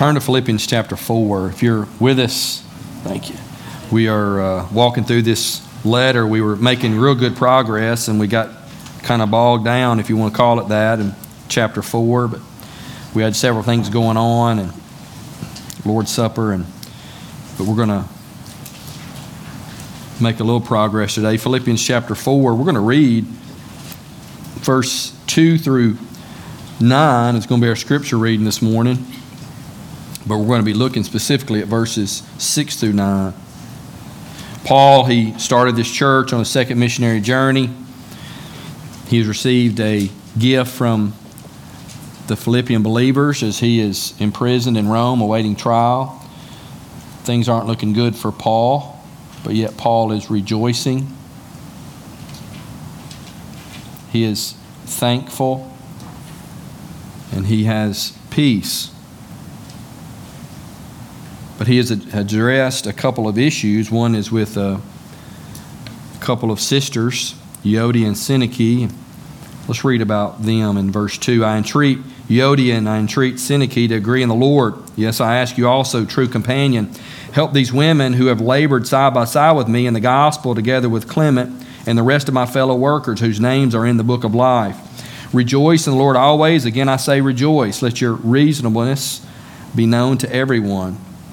turn to Philippians chapter 4. If you're with us, thank you. We are uh, walking through this letter. We were making real good progress, and we got kind of bogged down, if you want to call it that, in chapter 4. But we had several things going on, and Lord's Supper, and but we're going to make a little progress today. Philippians chapter 4, we're going to read verse 2 through 9 It's going to be our scripture reading this morning, but we're going to be looking specifically at verses 6 through 9. Paul, he started this church on a second missionary journey. He has received a gift from the Philippian believers as he is imprisoned in Rome awaiting trial. Things aren't looking good for Paul, but yet Paul is rejoicing. He is thankful and he has peace. But he has addressed a couple of issues. One is with a couple of sisters, Euodia and Syntyche. Let's read about them in verse 2. I entreat Euodia and I entreat Syntyche to agree in the Lord. Yes, I ask you also, true companion, help these women who have labored side by side with me in the gospel together with Clement and the rest of my fellow workers whose names are in the book of life. Rejoice in the Lord always. Again, I say rejoice. Let your reasonableness be known to everyone.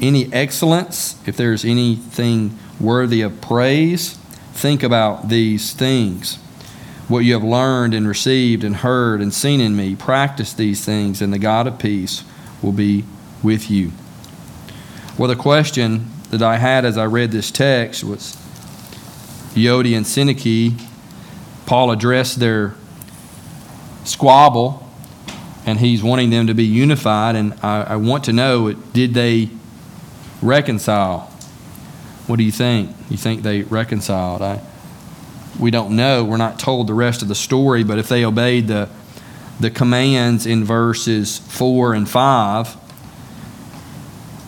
any excellence, if there is anything worthy of praise, think about these things. What you have learned and received and heard and seen in me, practice these things, and the God of peace will be with you. Well, the question that I had as I read this text was Euodia and Syntyche. Paul addressed their squabble, and he's wanting them to be unified. And I, I want to know did they reconcile? What do you think? You think they reconciled? I, we don't know. We're not told the rest of the story, but if they obeyed the, the commands in verses 4 and 5,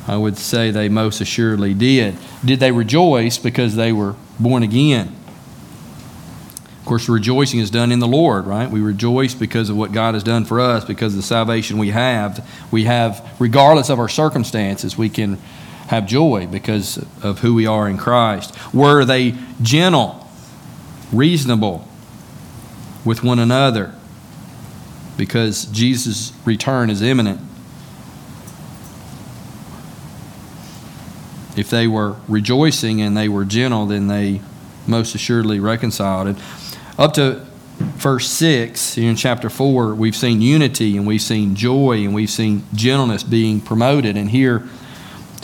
I would say they most assuredly did. Did they rejoice because they were born again? Of course, rejoicing is done in the Lord, right? We rejoice because of what God has done for us, because of the salvation we have. We have, regardless of our circumstances, we can have joy because of who we are in Christ. Were they gentle, reasonable with one another? Because Jesus' return is imminent. If they were rejoicing and they were gentle, then they most assuredly reconciled. And up to verse 6 in chapter 4, we've seen unity and we've seen joy and we've seen gentleness being promoted. And here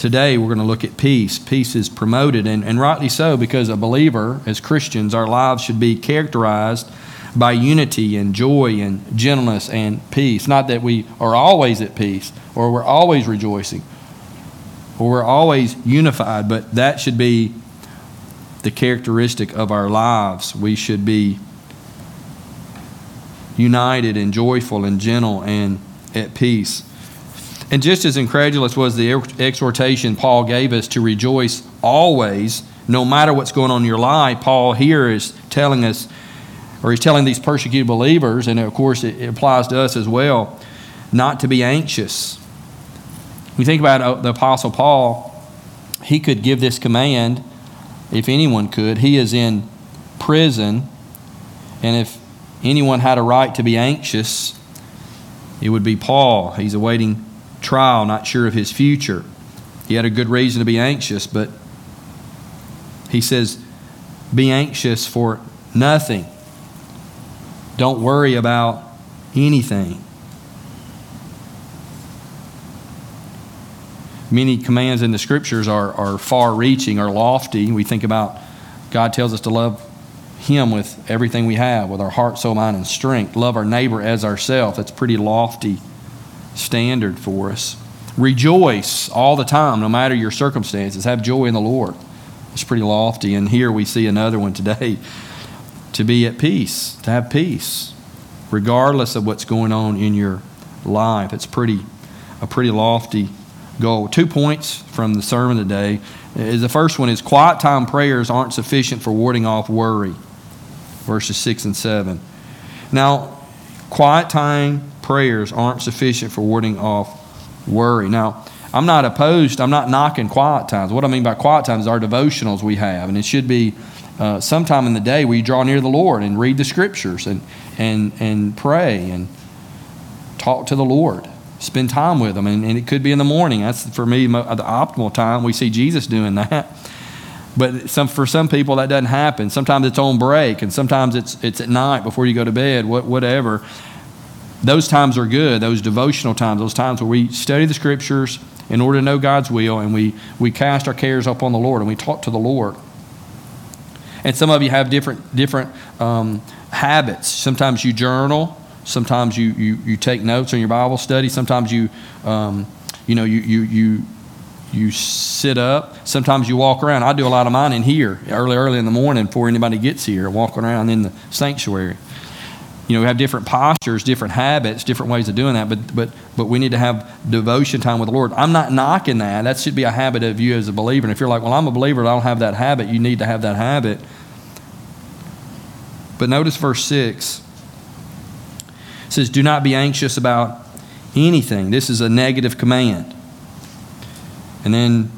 today, we're going to look at peace. Peace is promoted, and, and rightly so, because a believer, as Christians, our lives should be characterized by unity and joy and gentleness and peace. Not that we are always at peace or we're always rejoicing or we're always unified, but that should be the characteristic of our lives. We should be united and joyful and gentle and at peace. And just as incredulous was the exhortation Paul gave us to rejoice always, no matter what's going on in your life, Paul here is telling us, or he's telling these persecuted believers, and of course it applies to us as well, not to be anxious. We think about uh, the Apostle Paul, he could give this command if anyone could. He is in prison, and if anyone had a right to be anxious, it would be Paul. He's awaiting trial, not sure of his future. He had a good reason to be anxious, but he says, Be anxious for nothing. Don't worry about anything. many commands in the scriptures are, are far reaching or lofty. We think about God tells us to love Him with everything we have, with our heart, soul, mind, and strength. Love our neighbor as ourselves. That's pretty lofty standard for us. rejoice all the time, no matter your circumstances. Have joy in the Lord. It's pretty lofty. And here we see another one today to be at peace, to have peace, regardless of what's going on in your life. It's pretty a pretty lofty goal. Two points from the sermon today. Is the first one is quiet time prayers aren't sufficient for warding off worry. Verses 6 and 7. Now, quiet time prayers aren't sufficient for warding off worry. Now, I'm not opposed, I'm not knocking quiet times. What I mean by quiet times are devotionals we have, and it should be uh, sometime in the day where you draw near the Lord and read the scriptures and, and, and pray and talk to the Lord. Spend time with Him. And, and it could be in the morning. That's, for me, the optimal time. We see Jesus doing that. But some, for some people, that doesn't happen. Sometimes it's on break, and sometimes it's, it's at night before you go to bed, what, whatever. Those times are good, those devotional times, those times where we study the scriptures in order to know God's will, and we, we cast our cares upon the Lord, and we talk to the Lord. And some of you have different, different um, habits. Sometimes you journal, sometimes you, you, you take notes on your Bible study, sometimes you, um, you know, you, you, you you sit up. Sometimes you walk around. I do a lot of mine in here, early, early in the morning before anybody gets here, walking around in the sanctuary. You know, we have different postures, different habits, different ways of doing that, but, but, but we need to have devotion time with the Lord. I'm not knocking that. That should be a habit of you as a believer. And if you're like, well, I'm a believer, I don't have that habit, you need to have that habit. But notice verse 6. It says, Do not be anxious about anything. This is a negative command. And then,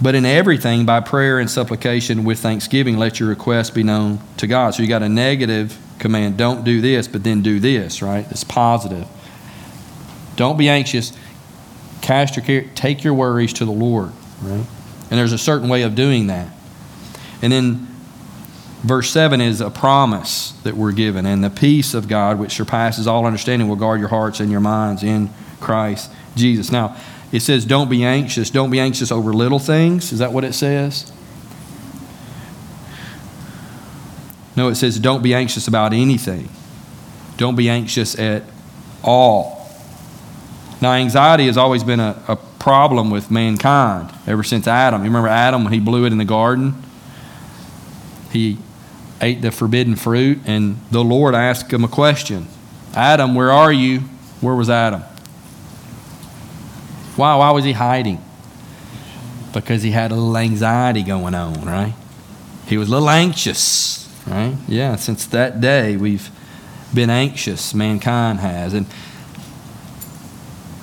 but in everything, by prayer and supplication with thanksgiving, let your requests be known to God. So you got a negative command don't do this, but then do this, right? It's positive. Don't be anxious. Cast your care, take your worries to the Lord, right? And there's a certain way of doing that. And then verse 7 is a promise that we're given. And the peace of God, which surpasses all understanding, will guard your hearts and your minds in Christ Jesus. Now, it says, don't be anxious. Don't be anxious over little things. Is that what it says? No, it says, don't be anxious about anything. Don't be anxious at all. Now, anxiety has always been a, a problem with mankind ever since Adam. You remember Adam when he blew it in the garden? He ate the forbidden fruit, and the Lord asked him a question Adam, where are you? Where was Adam? Why? Why was he hiding? Because he had a little anxiety going on, right? He was a little anxious, right? Yeah, since that day we've been anxious, mankind has. And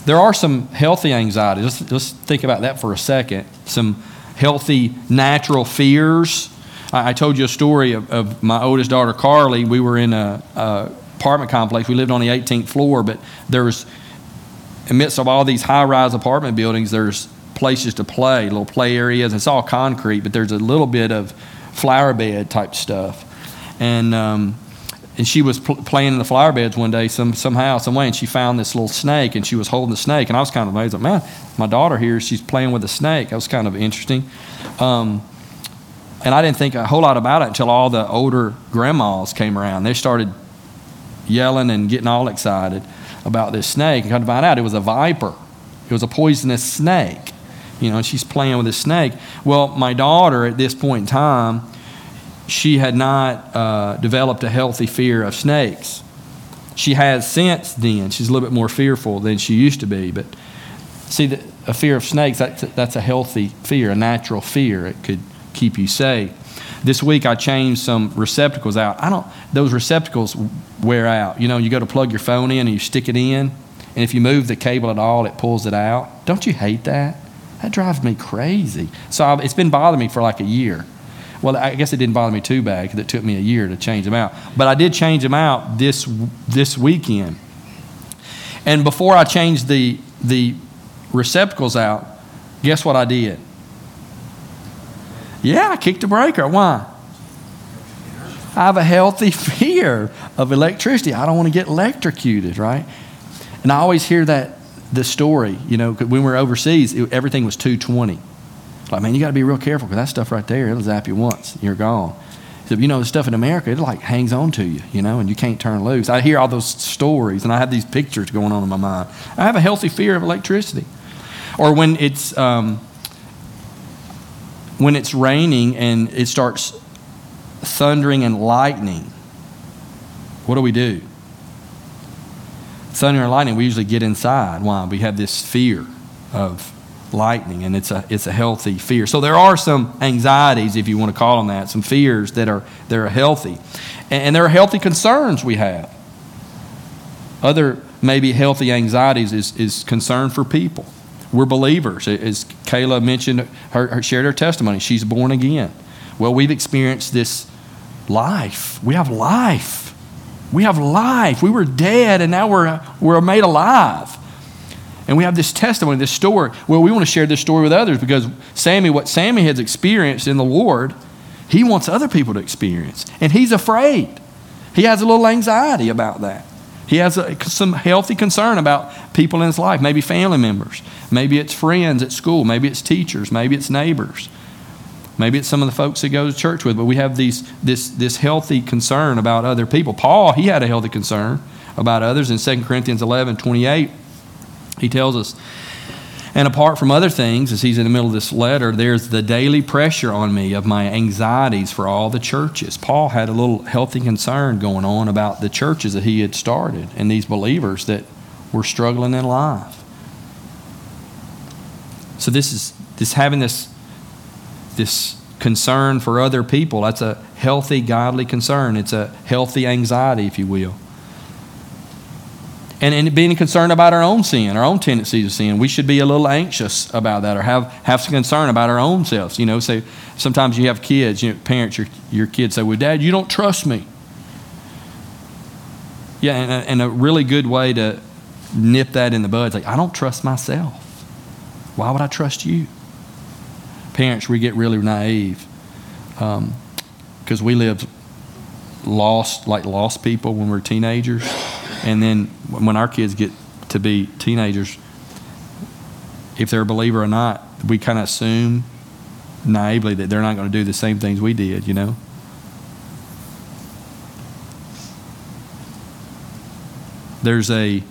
there are some healthy anxieties. Let's, let's think about that for a second. Some healthy natural fears. I, I told you a story of, of, my oldest daughter, Carly. We were in a, a apartment complex. We lived on the 18th floor, but there was amidst of all these high-rise apartment buildings, there's places to play, little play areas. It's all concrete, but there's a little bit of flower bed type stuff. And um, and she was pl- playing in the flower beds one day, some somehow, some way, and she found this little snake, and she was holding the snake, and I was kind of amazed. Like, man, my daughter here, she's playing with a snake. That was kind of interesting. Um, and I didn't think a whole lot about it until all the older grandmas came around. They started yelling and getting all excited about this snake and come to find out it was a viper. It was a poisonous snake. You know, and she's playing with this snake. Well, my daughter at this point in time, she had not uh, developed a healthy fear of snakes. She has since then. She's a little bit more fearful than she used to be. But see, the, a fear of snakes, that's, that's a healthy fear, a natural fear. It could keep you safe. This week I changed some receptacles out. I don't, those receptacles wear out. You know, you go to plug your phone in and you stick it in, and if you move the cable at all, it pulls it out. Don't you hate that? That drives me crazy. So I've, it's been bothering me for like a year. Well, I guess it didn't bother me too bad because it took me a year to change them out. But I did change them out this this weekend. And before I changed the the receptacles out, guess what I did? Yeah, I kicked the breaker. Why? I have a healthy fear of electricity. I don't want to get electrocuted, right? And I always hear that the story, you know, when we were overseas, it, everything was 220. Like, man, you got to be real careful because that stuff right there, it'll zap you once, you're gone. the, you know, the stuff in America, it like hangs on to you, you know, and you can't turn loose. I hear all those stories and I have these pictures going on in my mind. I have a healthy fear of electricity. Or when it's, um, when it's raining and it starts thundering and lightning, what do we do? Thunder and lightning, we usually get inside. Why? We have this fear of lightning, and it's a, it's a healthy fear. So there are some anxieties, if you want to call them that, some fears that are, that are healthy. And, and there are healthy concerns we have. Other maybe healthy anxieties is, is concern for people. We're believers. As Kayla mentioned, her, her shared her testimony, she's born again. Well, we've experienced this life. We have life. We have life. We were dead and now we're, we're made alive. And we have this testimony, this story. Well, we want to share this story with others because Sammy, what Sammy has experienced in the Lord, he wants other people to experience. And he's afraid. He has a little anxiety about that. He has a, some healthy concern about people in his life, maybe family members, maybe it's friends at school, maybe it's teachers, maybe it's neighbors, maybe it's some of the folks that go to church with. But we have these, this, this healthy concern about other people. Paul, he had a healthy concern about others in 2 Corinthians 11 28. He tells us, and apart from other things, as he's in the middle of this letter, there's the daily pressure on me of my anxieties for all the churches. Paul had a little healthy concern going on about the churches that he had started and these believers that were struggling in life. So this is this having this this concern for other people. That's a healthy, godly concern. It's a healthy anxiety, if you will and, and being concerned about our own sin, our own tendencies of sin. We should be a little anxious about that or have, have some concern about our own selves. You know, say sometimes you have kids, you know, parents, your, your kids say, Well, Dad, you don't trust me. Yeah, and a, and a really good way to nip that in the bud is like, I don't trust myself. Why would I trust you? Parents, we get really naive because um, we live lost, like lost people when we're teenagers. And then when our kids get to be teenagers, if they're a believer or not, we kind of assume naively that they're not going to do the same things we did, you know? There's a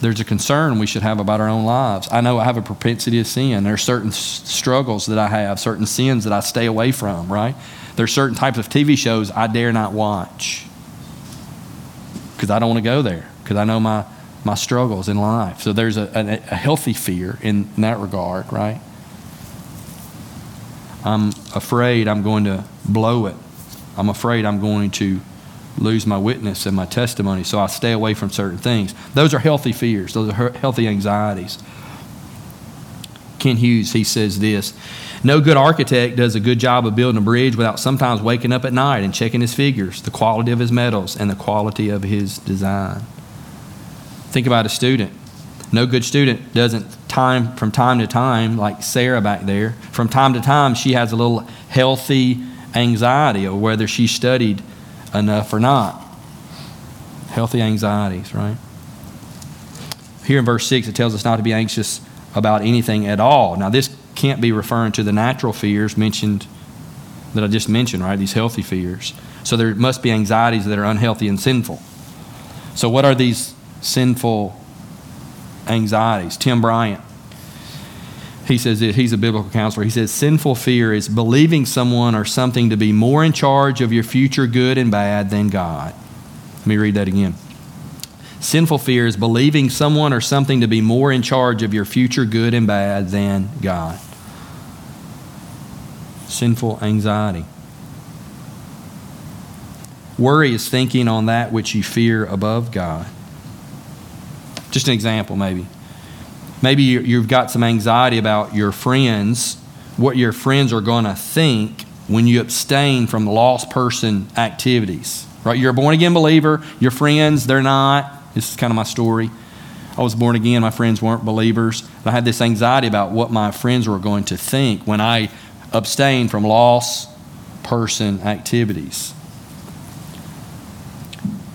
there's a concern we should have about our own lives. I know I have a propensity to sin. There are certain struggles that I have, certain sins that I stay away from, right? There are certain types of TV shows I dare not watch because I don't want to go there because I know my, my struggles in life. So there's a, a, a healthy fear in, in that regard, right? I'm afraid I'm going to blow it. I'm afraid I'm going to lose my witness and my testimony, so I stay away from certain things. Those are healthy fears, those are healthy anxieties. Kent Hughes, he says this No good architect does a good job of building a bridge without sometimes waking up at night and checking his figures, the quality of his metals, and the quality of his design. Think about a student. No good student doesn't time from time to time, like Sarah back there, from time to time she has a little healthy anxiety of whether she studied enough or not. Healthy anxieties, right? Here in verse 6, it tells us not to be anxious about anything at all. Now, this can't be referring to the natural fears mentioned that I just mentioned, right? These healthy fears. So there must be anxieties that are unhealthy and sinful. So, what are these sinful anxieties? Tim Bryant, he says that he's a biblical counselor. He says sinful fear is believing someone or something to be more in charge of your future good and bad than God. Let me read that again. Sinful fear is believing someone or something to be more in charge of your future good and bad than God. Sinful anxiety. Worry is thinking on that which you fear above God. Just an example, maybe. Maybe you've got some anxiety about your friends, what your friends are going to think when you abstain from lost person activities. Right? You're a born again believer, your friends, they're not. This is kind of my story. I was born again, my friends weren't believers. I had this anxiety about what my friends were going to think when I abstained from lost person activities.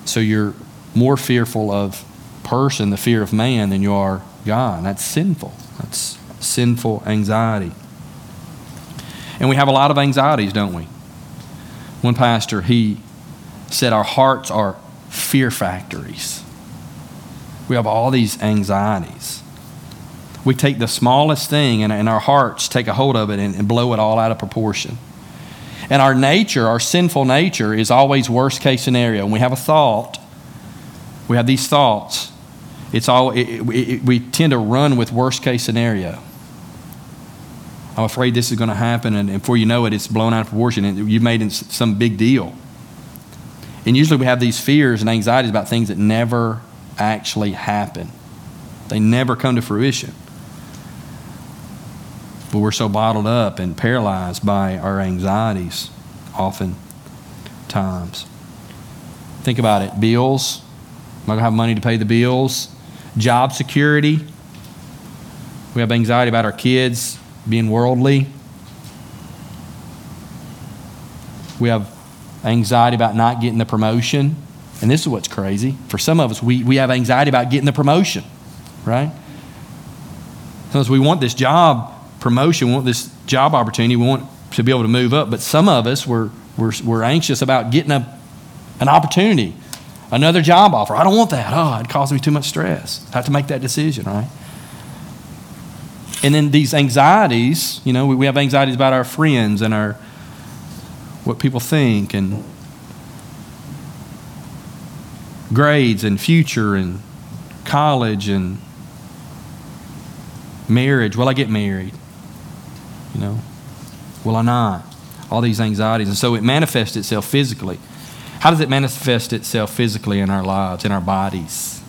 So you're more fearful of person, the fear of man, than you are God. That's sinful. That's sinful anxiety. And we have a lot of anxieties, don't we? One pastor, he said, Our hearts are fear factories. We have all these anxieties. We take the smallest thing and, and our hearts take a hold of it and, and blow it all out of proportion. And our nature, our sinful nature, is always worst case scenario. When we have a thought, we have these thoughts. It's all it, it, it, we tend to run with worst case scenario. I'm afraid this is going to happen, and before you know it, it's blown out of proportion, and you've made it some big deal. And usually we have these fears and anxieties about things that never actually happen. They never come to fruition. But we're so bottled up and paralyzed by our anxieties often times. Think about it bills. Am I going to have money to pay the bills? Job security. We have anxiety about our kids being worldly. We have anxiety about not getting the promotion. And this is what's crazy. For some of us, we, we have anxiety about getting the promotion, right? Sometimes we want this job promotion, we want this job opportunity, we want to be able to move up. But some of us, we're, we're, we're anxious about getting a, an opportunity, another job offer. I don't want that. Oh, it causes me too much stress. I have to make that decision, right? And then these anxieties, you know, we, we have anxieties about our friends and our what people think and grades and future and college and marriage. Will I get married? You know, will I not? All these anxieties. And so it manifests itself physically. How does it manifest itself physically in our lives, in our bodies?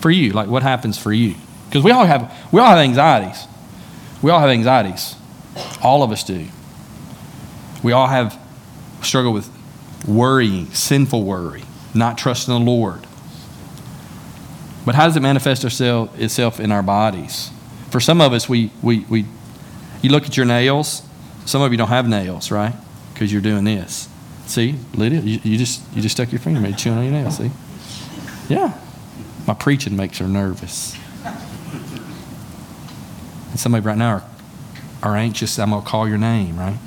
For you, like what happens for you? Because we all have we all have anxieties. We all have anxieties. All of us do. We all have struggle with worrying, sinful worry, not trusting the Lord. But how does it manifest itself, in our bodies? For some of us, we, we, we, you look at your nails. Some of you don't have nails, right? Because you're doing this. See, Lydia, you, you, just you just stuck your finger, made chewing on your nail. See? Yeah. My preaching makes her nervous. And somebody right now are, are anxious. I'm gonna call your name, right?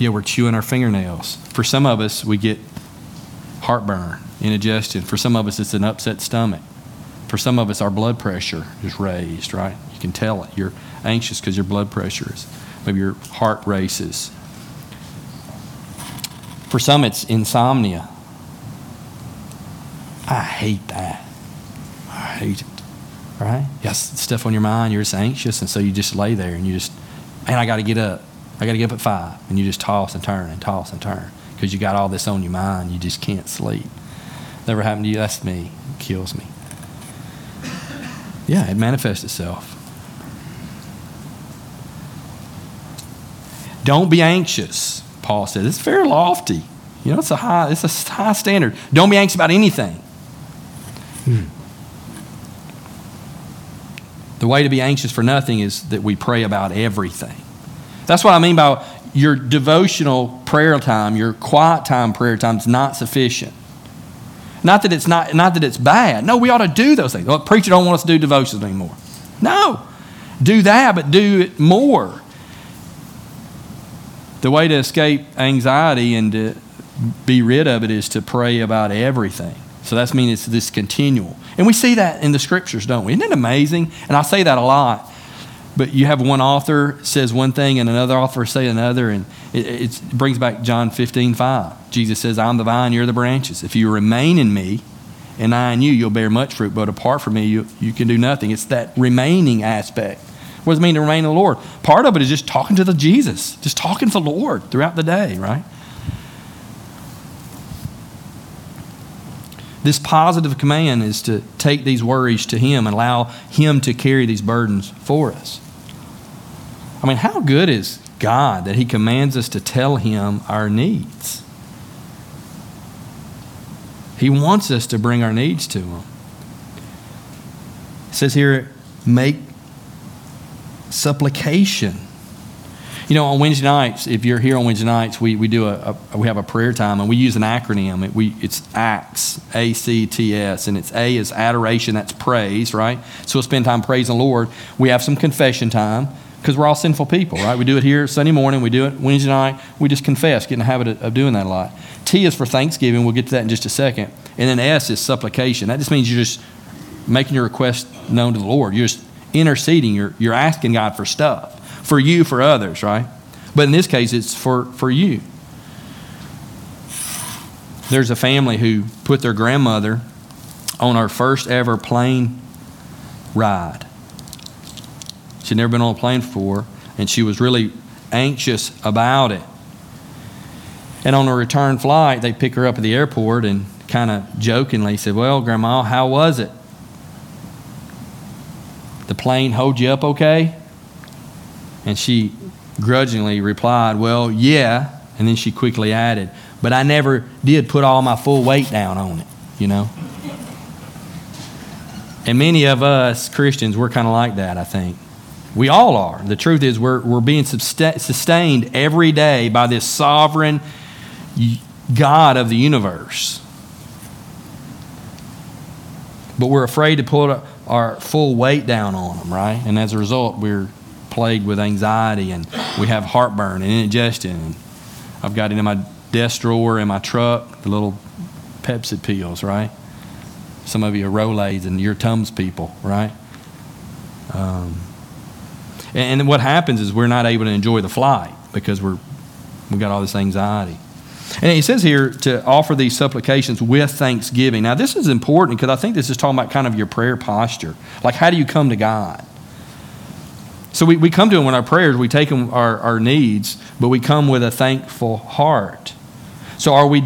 Yeah, we're chewing our fingernails. For some of us, we get heartburn, indigestion. For some of us, it's an upset stomach. For some of us, our blood pressure is raised, right? You can tell it. You're anxious because your blood pressure is, maybe your heart races. For some, it's insomnia. I hate that. I hate it, right? Yes, stuff on your mind, you're just anxious, and so you just lay there and you just, man, I got to get up. I got to get up at five. And you just toss and turn and toss and turn because you got all this on your mind. You just can't sleep. Never happened to you? That's me. It kills me. Yeah, it manifests itself. Don't be anxious, Paul says. It's very lofty. You know, it's a high, it's a high standard. Don't be anxious about anything. Hmm. The way to be anxious for nothing is that we pray about everything. That's what I mean by your devotional prayer time, your quiet time prayer time is not sufficient. Not that it's not, not that it's bad. No, we ought to do those things. Well, preacher don't want us to do devotions anymore. No, do that, but do it more. The way to escape anxiety and to be rid of it is to pray about everything. So that's mean it's this continual. And we see that in the scriptures, don't we? Isn't it amazing? And I say that a lot but you have one author says one thing and another author say another and it, it, brings back john 15 5 jesus says i'm the vine you're the branches. If you remain in me and i in you you'll bear much fruit but apart from me you, you can do nothing. It's that remaining aspect. What does it mean to remain in the lord? Part of it is just talking to the jesus just talking to the lord throughout the day right this positive command is to take these worries to Him and allow Him to carry these burdens for us. I mean, how good is God that He commands us to tell Him our needs? He wants us to bring our needs to Him. It says here, make supplication you know, on Wednesday nights, if you're here on Wednesday nights, we, we do a, a we have a prayer time and we use an acronym. It, we, it's ACTS, A C T S, and it's A is adoration, that's praise, right? So we'll spend time praising the Lord. We have some confession time. because we're all sinful people, right? We do it here Sunday morning, we do it Wednesday night. We just confess, get in the habit of, of doing that a lot. T is for thanksgiving. We'll get to that in just a second. And then S is supplication. That just means you're just making your request known to the Lord. You're just interceding. You're, you're asking God for stuff, for you, for others, right? But in this case, it's for, for you. There's a family who put their grandmother on her first ever plane ride. She'd never been on a plane before, and she was really anxious about it. And on a return flight, they pick her up at the airport and kind of jokingly said, Well, Grandma, how was it? The plane hold you up okay? And she grudgingly replied, Well, yeah. And then she quickly added, But I never did put all my full weight down on it, you know? And many of us Christians, we're kind of like that, I think. We all are. The truth is, we're, we're being sustained every day by this sovereign God of the universe. But we're afraid to put our full weight down on Him, right? And as a result, we're plagued with anxiety and we have heartburn and indigestion. I've got it in my desk drawer in my truck, the little Pepcid pills, right? Some of you are Rolaids and you're Tums people, right? Um, and, and what happens is we're not able to enjoy the flight because we're, we've got all this anxiety. And he says here to offer these supplications with thanksgiving. Now, this is important because I think this is talking about kind of your prayer posture. Like, how do you come to God? So we, we come to Him with our prayers, we take Him our, our needs, but we come with a thankful heart. So are we,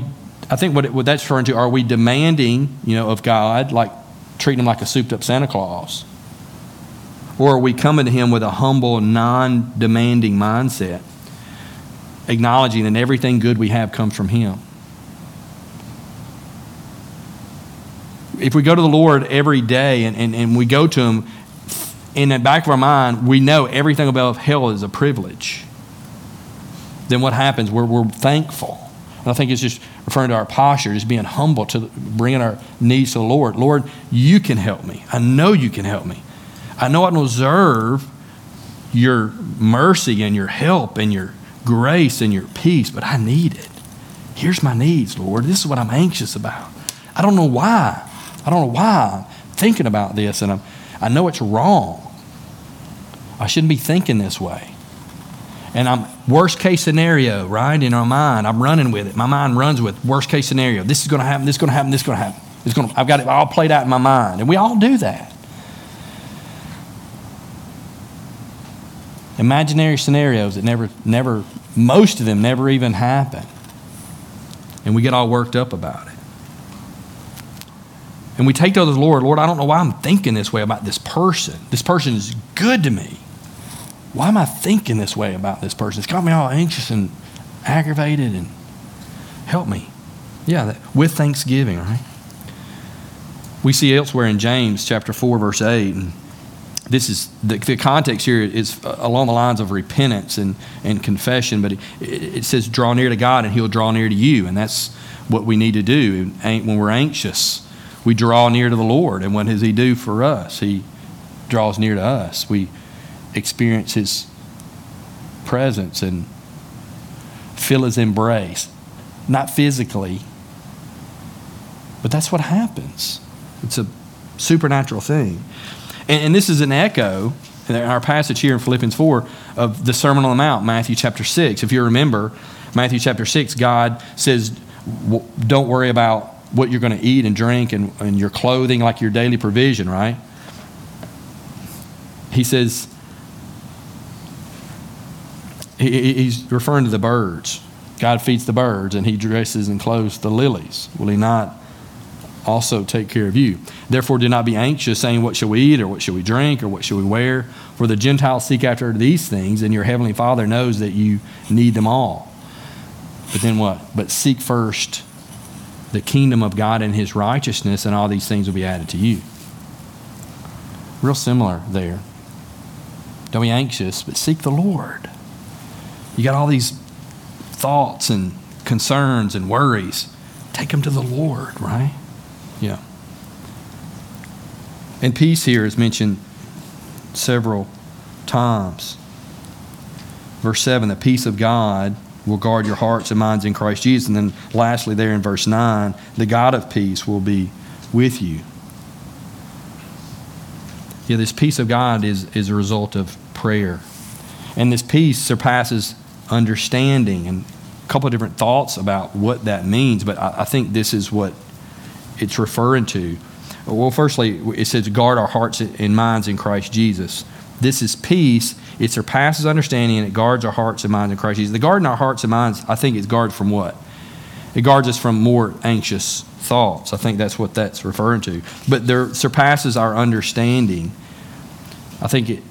I think what, it, what that's referring to, are we demanding, you know, of God, like treating Him like a souped up Santa Claus? Or are we coming to Him with a humble, non demanding mindset? acknowledging that everything good we have comes from Him. If we go to the Lord every day and, and, and we go to Him, in the back of our mind, we know everything above hell is a privilege. Then what happens? We're, we're thankful. And I think it's just referring to our posture, just being humble to bringing our needs to the Lord. Lord, you can help me. I know you can help me. I know I don't deserve your mercy and your help and your grace and your peace, but I need it. Here's my needs, Lord. This is what I'm anxious about. I don't know why. I don't know why I'm thinking about this, and I'm, I know it's wrong. I shouldn't be thinking this way. And I'm worst case scenario, right? In our mind, I'm running with it. My mind runs with worst case scenario. This is going to happen. This is going to happen. This is going to happen. It's going I've got it all played out in my mind, and we all do that. imaginary scenarios that never, never, most of them never even happen. And we get all worked up about it. And we take to the Lord, Lord, I don't know why I'm thinking this way about this person. This person is good to me. Why am I thinking this way about this person? It's got me all anxious and aggravated and help me. Yeah, that, with thanksgiving, right? We see elsewhere in James chapter 4, verse 8, and this is the, the, context here is uh, along the lines of repentance and, and confession, but it, it, says draw near to God and He'll draw near to you. And that's what we need to do. When we're anxious, we draw near to the Lord. And what does He do for us? He draws near to us. We experience His presence and feel His embrace. Not physically, but that's what happens. It's a supernatural thing. And, and this is an echo in our passage here in Philippians 4 of the Sermon on the Mount, Matthew chapter 6. If you remember, Matthew chapter 6, God says, Don't worry about what you're going to eat and drink and, and your clothing, like your daily provision, right? He says, he, He's referring to the birds. God feeds the birds and he dresses and clothes the lilies. Will he not also take care of you. Therefore, do not be anxious, saying, What shall we eat, or what shall we drink, or what shall we wear? For the Gentiles seek after these things, and your heavenly Father knows that you need them all. But then what? But seek first the kingdom of God and his righteousness, and all these things will be added to you. Real similar there. Don't be anxious, but seek the Lord. You got all these thoughts and concerns and worries. Take them to the Lord, right? Yeah. And peace here is mentioned several times. verse 7, the peace of God will guard your hearts and minds in Christ Jesus. And then lastly, there in verse 9, the God of peace will be with you. Yeah, this peace of God is, is a result of prayer. And this peace surpasses understanding and a couple of different thoughts about what that means, but I, I think this is what it's referring to. Well, firstly, it says, guard our hearts and minds in Christ Jesus. This is peace. It surpasses understanding and it guards our hearts and minds in Christ Jesus. The guarding our hearts and minds, I think, is guards from what? It guards us from more anxious thoughts. I think that's what that's referring to. But there surpasses our understanding. I think it.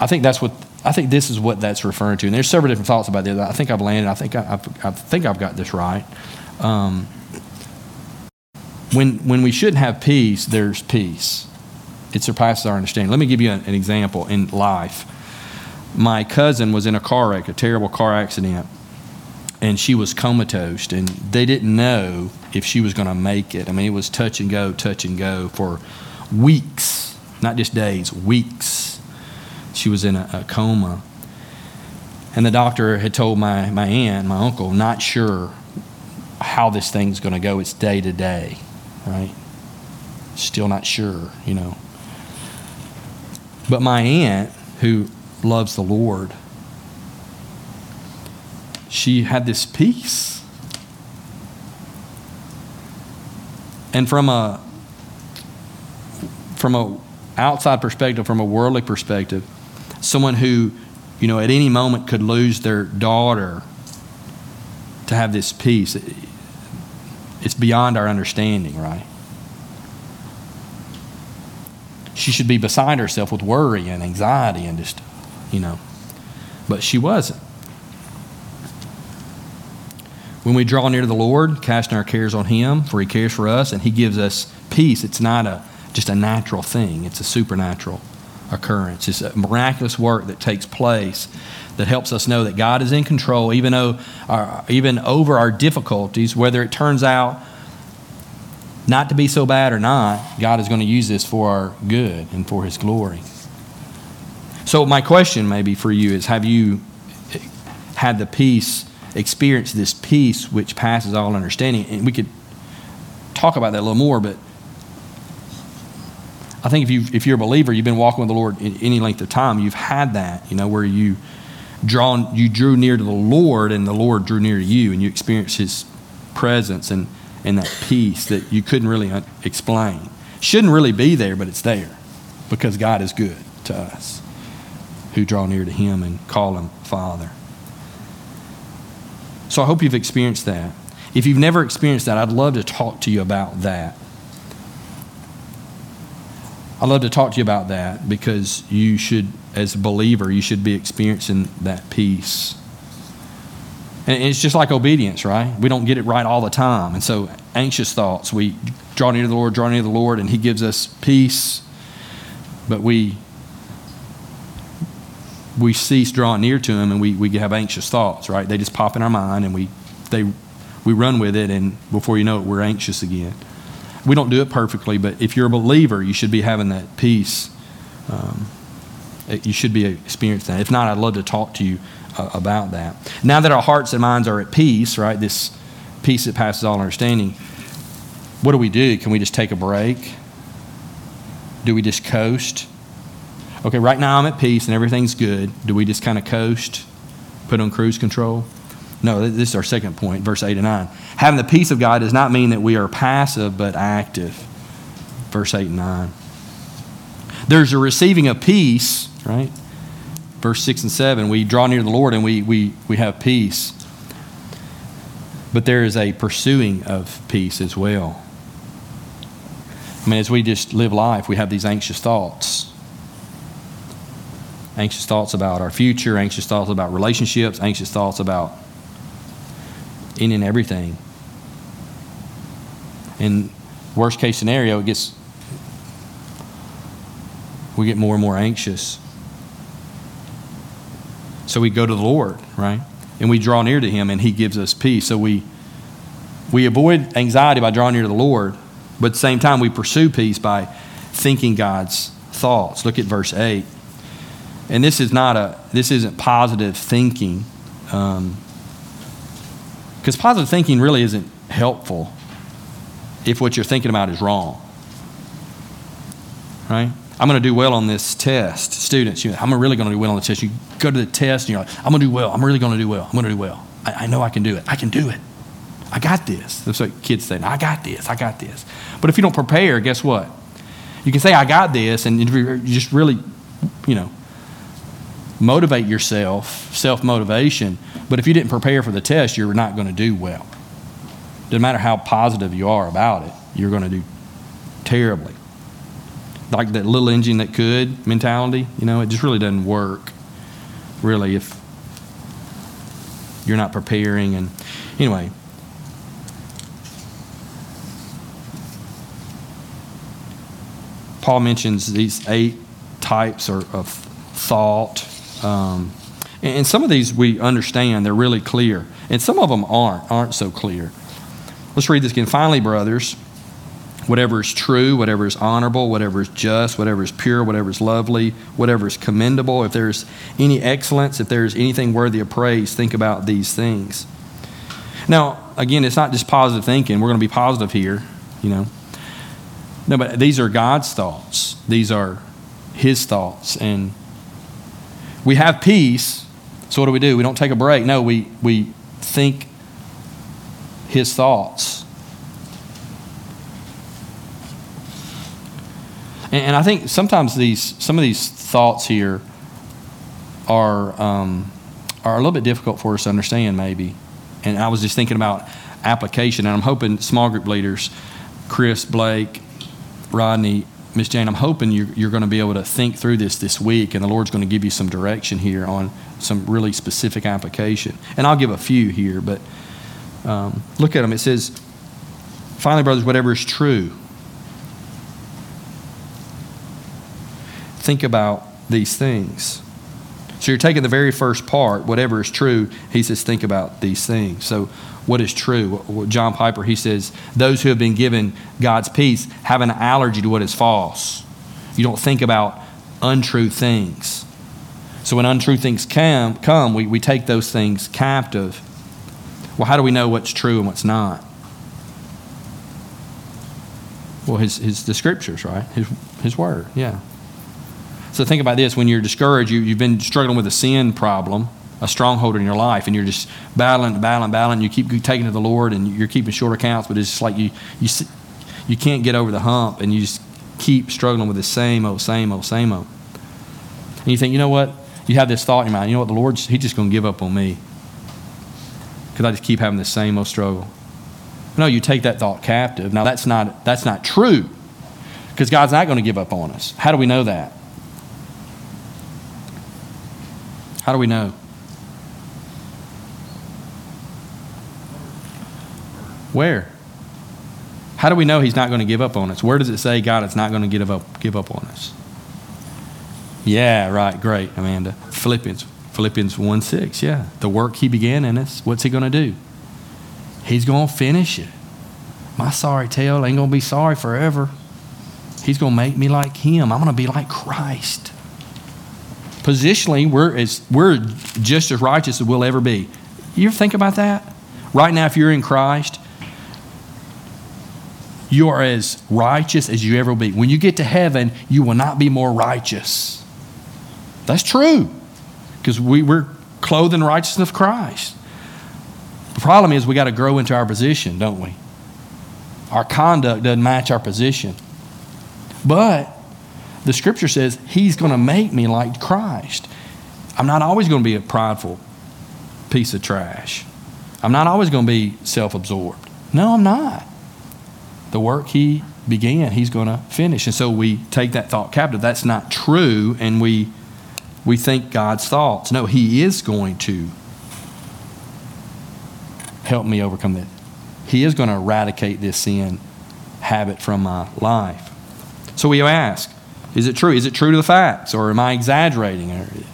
I think that's what. I think this is what that's referring to. And there's several different thoughts about this. I think I've landed. I think I, I, I think I've got this right. Um, when when we shouldn't have peace, there's peace. It surpasses our understanding. Let me give you an, an example in life. My cousin was in a car wreck, a terrible car accident, and she was comatose, and they didn't know if she was going to make it. I mean, it was touch and go, touch and go for weeks, not just days, weeks. She was in a, a coma. And the doctor had told my, my aunt, my uncle, not sure how this thing's going to go. It's day to day, right? Still not sure, you know. But my aunt, who loves the Lord, she had this peace. And from a from a outside perspective, from a worldly perspective, someone who, you know, at any moment could lose their daughter to have this peace, it's beyond our understanding, right? She should be beside herself with worry and anxiety and just, you know. But she wasn't. When we draw near to the Lord, casting our cares on Him, for He cares for us, and He gives us peace. It's not a just a natural thing, it's a supernatural occurrence. It's a miraculous work that takes place that helps us know that God is in control, even, though our, even over our difficulties, whether it turns out not to be so bad or not, God is going to use this for our good and for His glory. So, my question maybe for you is Have you eh, had the peace, experienced this peace which passes all understanding? And we could talk about that a little more, but I think if, you if you're a believer, you've been walking with the Lord in any length of time, you've had that, you know, where you drawn you drew near to the Lord and the Lord drew near to you and you experienced his presence and, and that peace that you couldn't really un- explain. Shouldn't really be there, but it's there because God is good to us who draw near to him and call him Father. So I hope you've experienced that. If you've never experienced that, I'd love to talk to you about that. I'd love to talk to you about that because you should, as a believer, you should be experiencing that peace. And it's just like obedience, right? We don't get it right all the time. And so, anxious thoughts, we draw near to the Lord, draw near to the Lord, and He gives us peace. But we we cease drawing near to Him and we, we have anxious thoughts, right? They just pop in our mind and we, they, we run with it, and before you know it, we're anxious again. We don't do it perfectly, but if you're a believer, you should be having that peace. Um, you should be experiencing that. If not, I'd love to talk to you about that. Now that our hearts and minds are at peace, right, this peace that passes all understanding, what do we do? Can we just take a break? Do we just coast? Okay, right now I'm at peace and everything's good. Do we just kind of coast, put on cruise control? No, this is our second point, verse 8 and 9. Having the peace of God does not mean that we are passive but active. Verse 8 and 9. There's a receiving of peace, right? Verse 6 and 7. We draw near the Lord and we, we, we have peace. But there is a pursuing of peace as well. I mean, as we just live life, we have these anxious thoughts. Anxious thoughts about our future, anxious thoughts about relationships, anxious thoughts about any and everything. In worst case scenario, it gets we get more and more anxious. So we go to the Lord, right? And we draw near to him and he gives us peace. So we we avoid anxiety by drawing near to the Lord, but at the same time we pursue peace by thinking God's thoughts. Look at verse 8. and this is not a this isn't positive thinking because um, positive thinking really isn't helpful if what you're thinking about is wrong right i'm going to do well on this test. Students you know, i'm really going to do well on the test. You go to the test and you're like i'm going to do well. I'm really going to do well. I'm going to do well. I, I know i can do it. I can do it. I got this. That's what kids say. I got this. I got this. But if you don't prepare guess what? You can say i got this and you just really you know motivate yourself, self motivation. But if you didn't prepare for the test, you're not going to do well. Doesn't matter how positive you are about it, you're going to do terribly. Like that little engine that could mentality, you know, it just really doesn't work, really, if you're not preparing. And anyway, Paul mentions these eight types of thought um, and some of these we understand, they're really clear. And some of them aren't, aren't so clear. Let's read this again. Finally, brothers, whatever is true, whatever is honorable, whatever is just, whatever is pure, whatever is lovely, whatever is commendable, if there's any excellence, if there's anything worthy of praise, think about these things. Now, again, it's not just positive thinking. We're going to be positive here, you know. No, but these are God's thoughts. These are His thoughts. And we have peace, so what do we do? We don't take a break. No, we, we think his thoughts. And, and I think sometimes these, some of these thoughts here are, um, are a little bit difficult for us to understand, maybe. And I was just thinking about application, and I'm hoping small group leaders, Chris, Blake, Rodney, Miss Jane, I'm hoping you're, you're going to be able to think through this this week, and the Lord's going to give you some direction here on some really specific application. And I'll give a few here, but um, look at them. It says, finally, brothers, whatever is true. Think about these things. So you're taking the very first part, whatever is true, he says, think about these things. So what is true. John Piper, he says, those who have been given God's peace have an allergy to what is false. You don't think about untrue things. So when untrue things come, come we, we take those things captive. Well, how do we know what's true and what's not? Well, his, his the scriptures, right? His, his word, yeah. So think about this when you're discouraged, you, you've been struggling with a sin problem a stronghold in your life and you're just battling, battling, battling. You keep taking to the Lord and you're keeping short accounts, but it's just like you, you, you can't get over the hump and you just keep struggling with the same old, same old, same old. And you think, you know what? You have this thought in your mind, you know what? The Lord's, He's just going to give up on me because I just keep having the same old struggle. No, you take that thought captive. Now, that's not, that's not true because God's not going to give up on us. How do we know that? How do we know? Where? How do we know he's not going to give up on us? Where does it say God is not going to give up, give up on us? Yeah, right. Great, Amanda. Philippians. Philippians 1 6. Yeah. The work he began in us, what's he going to do? He's going to finish it. My sorry tale ain't going to be sorry forever. He's going to make me like him. I'm going to be like Christ. Positionally, we're, we're just as righteous as we'll ever be. You ever think about that? Right now, if you're in Christ, you are as righteous as you ever will be. When you get to heaven, you will not be more righteous. That's true because we, we're clothed in righteousness of Christ. The problem is we got to grow into our position, don't we? Our conduct doesn't match our position. But the scripture says he's going to make me like Christ. I'm not always going to be a prideful piece of trash. I'm not always going to be self absorbed. No, I'm not the work he began, he's going to finish. And so we take that thought captive. That's not true, and we we think God's thoughts. No, he is going to help me overcome that. He is going to eradicate this sin habit from my life. So we ask, is it true? Is it true to the facts? Or am I exaggerating?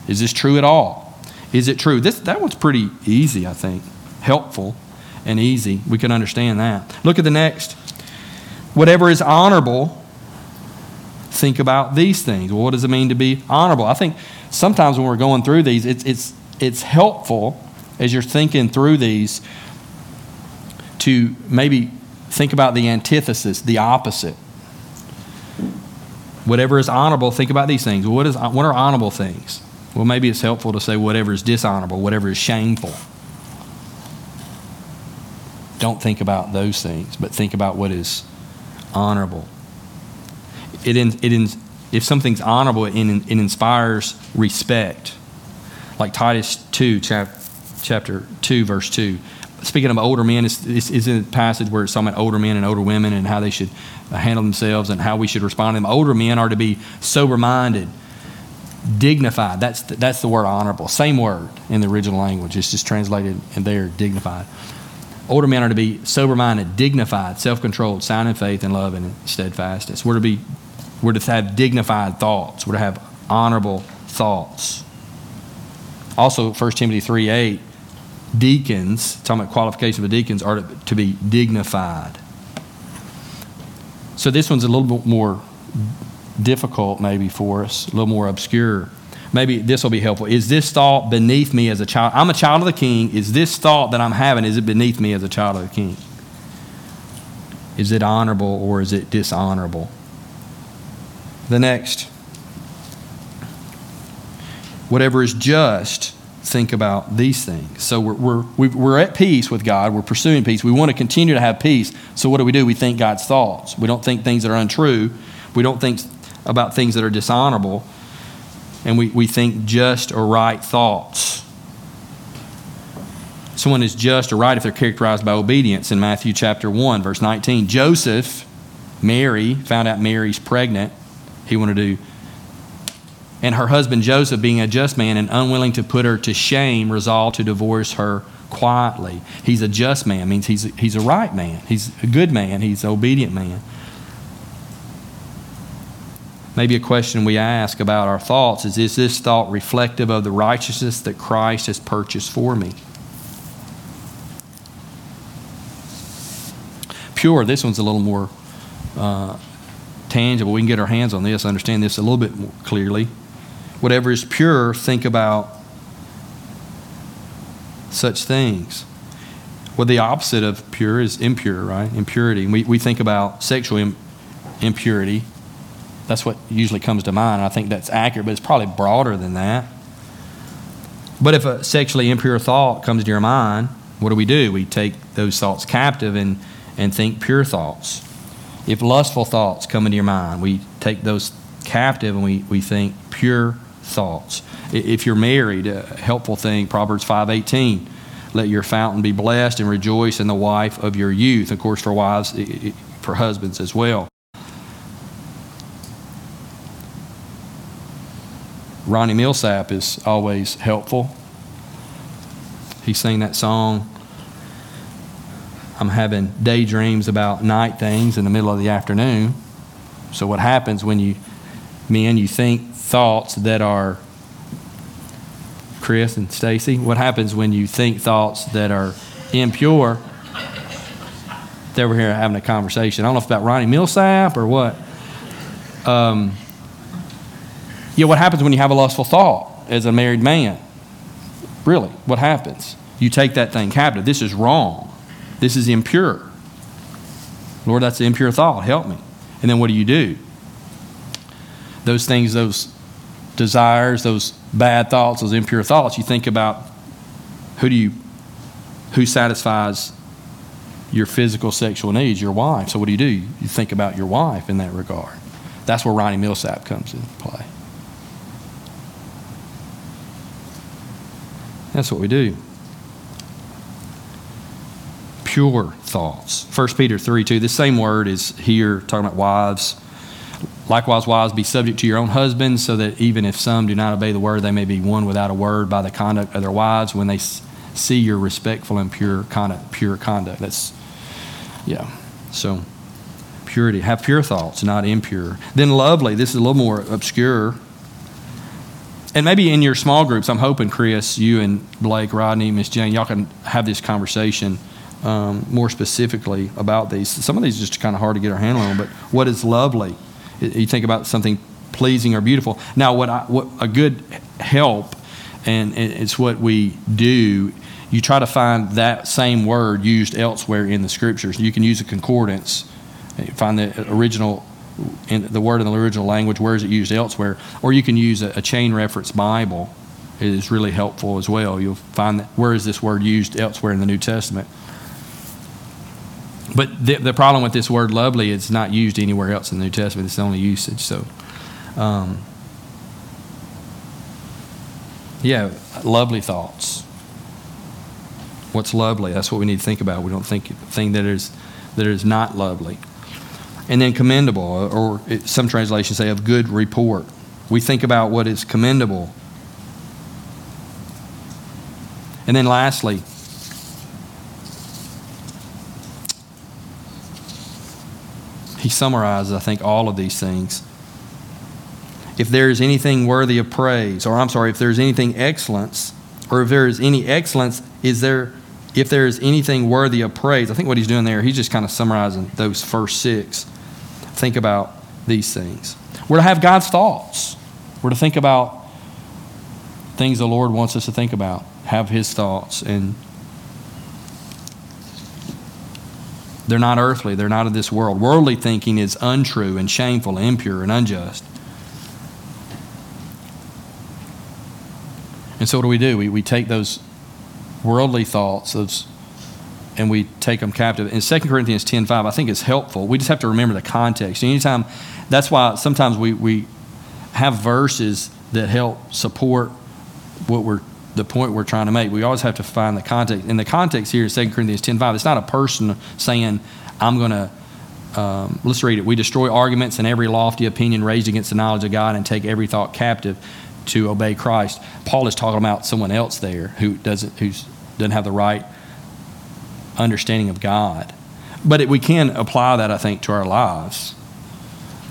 Is this true at all? Is it true? This, that one's pretty easy, I think. Helpful and easy. We can understand that. Look at the next whatever is honorable, think about these things. Well, what does it mean to be honorable? I think sometimes when we're going through these, it's, it's, it's helpful as you're thinking through these to maybe think about the antithesis, the opposite. Whatever is honorable, think about these things. What, is, what are honorable things? Well, maybe it's helpful to say whatever is dishonorable, whatever is shameful. Don't think about those things, but think about what is honorable. It, in, it in, if something's honorable, it, in, it inspires respect. Like Titus 2, chap, chapter 2, verse 2 speaking of older men, it's, it's, in a passage where it's talking about older men and older women and how they should uh, handle themselves and how we should respond to them. Older men are to be sober minded, dignified. That's the, that's the word honorable. Same word in the original language. It's just translated in there, dignified. Older men are to be sober minded, dignified, self controlled, sound in faith and love and steadfastness. We're to be we're to have dignified thoughts. We're to have honorable thoughts. Also, 1 Timothy 3 8 deacons, talking about qualification of deacons, are to, be dignified. So this one's a little bit more difficult, maybe for us, a little more obscure. Maybe this will be helpful. Is this thought beneath me as a child? I'm a child of the king. Is this thought that I'm having, is it beneath me as a child of the king? Is it honorable or is it dishonorable? The next. Whatever is just think about these things. So we're, we're, we're at peace with God. We're pursuing peace. We want to continue to have peace. So what do we do? We think God's thoughts. We don't think things that are untrue. We don't think about things that are dishonorable. And we, we think just or right thoughts. Someone is just or right if they're characterized by obedience in Matthew chapter 1, verse 19. Joseph, Mary, found out Mary's pregnant. He wanted to and her husband Joseph, being a just man and unwilling to put her to shame, resolved to divorce her quietly. He's a just man, means he's, he's a right man. He's a good man. He's an obedient man. Maybe a question we ask about our thoughts is Is this thought reflective of the righteousness that Christ has purchased for me? Pure, this one's a little more uh, tangible. We can get our hands on this, understand this a little bit more clearly whatever is pure, think about such things. Well, the opposite of pure is impure, right? Impurity. We, we think about sexual Im- impurity. That's what usually comes to mind. I think that's accurate, but it's probably broader than that. But if a sexually impure thought comes to your mind, what do we do? We take those thoughts captive and, and think pure thoughts. If lustful thoughts come into your mind, we take those captive and we, we think pure thoughts. If you're married, a helpful thing, Proverbs 5:18, let your fountain be blessed and rejoice in the wife of your youth. Of course, for wives, for husbands as well. Ronnie Milsap is always helpful. He sang that song. I'm having daydreams about night things in the middle of the afternoon. So what happens when you men you think thoughts that are Chris and Stacy, what happens when you think thoughts that are impure? They were here having a conversation. I don't know if about Ronnie Milsap or what. Um, yeah, what happens when you have a lustful thought as a married man? Really, what happens? You take that thing captive. This is wrong. This is impure. Lord, that's an impure thought. Help me. And then what do you do? Those things, those desires, those bad thoughts, those impure thoughts, you think about who do you who satisfies your physical sexual needs, your wife. So what do you do? You think about your wife in that regard. That's where Ronnie Milsap comes into play. That's what we do. Pure thoughts. 1 Peter 3 2. This same word is here talking about wives Likewise, wives, be subject to your own husbands, so that even if some do not obey the word, they may be won without a word by the conduct of their wives when they see your respectful and pure conduct. Pure conduct. That's, yeah. So, purity. Have pure thoughts, not impure. Then, lovely. This is a little more obscure. And maybe in your small groups, I'm hoping, Chris, you and Blake, Rodney, Miss Jane, y'all can have this conversation um, more specifically about these. Some of these are just kind of hard to get our handle on, but what is lovely? You think about something pleasing or beautiful. Now, what, I, what a good help, and it's what we do, you try to find that same word used elsewhere in the scriptures. You can use a concordance, find the original, in the word in the original language, where is it used elsewhere, or you can use a, a chain reference Bible. It is really helpful as well. You'll find that where is this word used elsewhere in the New Testament. But the, the problem with this word lovely, it's not used anywhere else in the New Testament. It's the only usage. So, um, yeah, lovely thoughts. What's lovely? That's what we need to think about. We don't think thing that is that is not lovely. And then commendable, or some translations say of good report. We think about what is commendable. And then lastly, he summarizes, I think, all of these things. If there is anything worthy of praise, or I'm sorry, if there is anything excellence, or if there is any excellence, is there, if there is anything worthy of praise, I think what he's doing there, he's just kind of summarizing those first six. Think about these things. We're to have God's thoughts. We're to think about things the Lord wants us to think about, have His thoughts, and They're not earthly, they're not of this world. Worldly thinking is untrue and shameful, impure and unjust. And so, what do we do? We, we take those worldly thoughts, those, and we take them captive. In 2 Corinthians 10 5, I think it's helpful. We just have to remember the context. Anytime, that's why sometimes we, we have verses that help support what we're the point we're trying to make. We always have to find the context. In the context here in 2 Corinthians 10 5, it's not a person saying, I'm going to, um, let's read it. We destroy arguments and every lofty opinion raised against the knowledge of God and take every thought captive to obey Christ. Paul is talking about someone else there who doesn't, who's, doesn't have the right understanding of God. But it, we can apply that, I think, to our lives.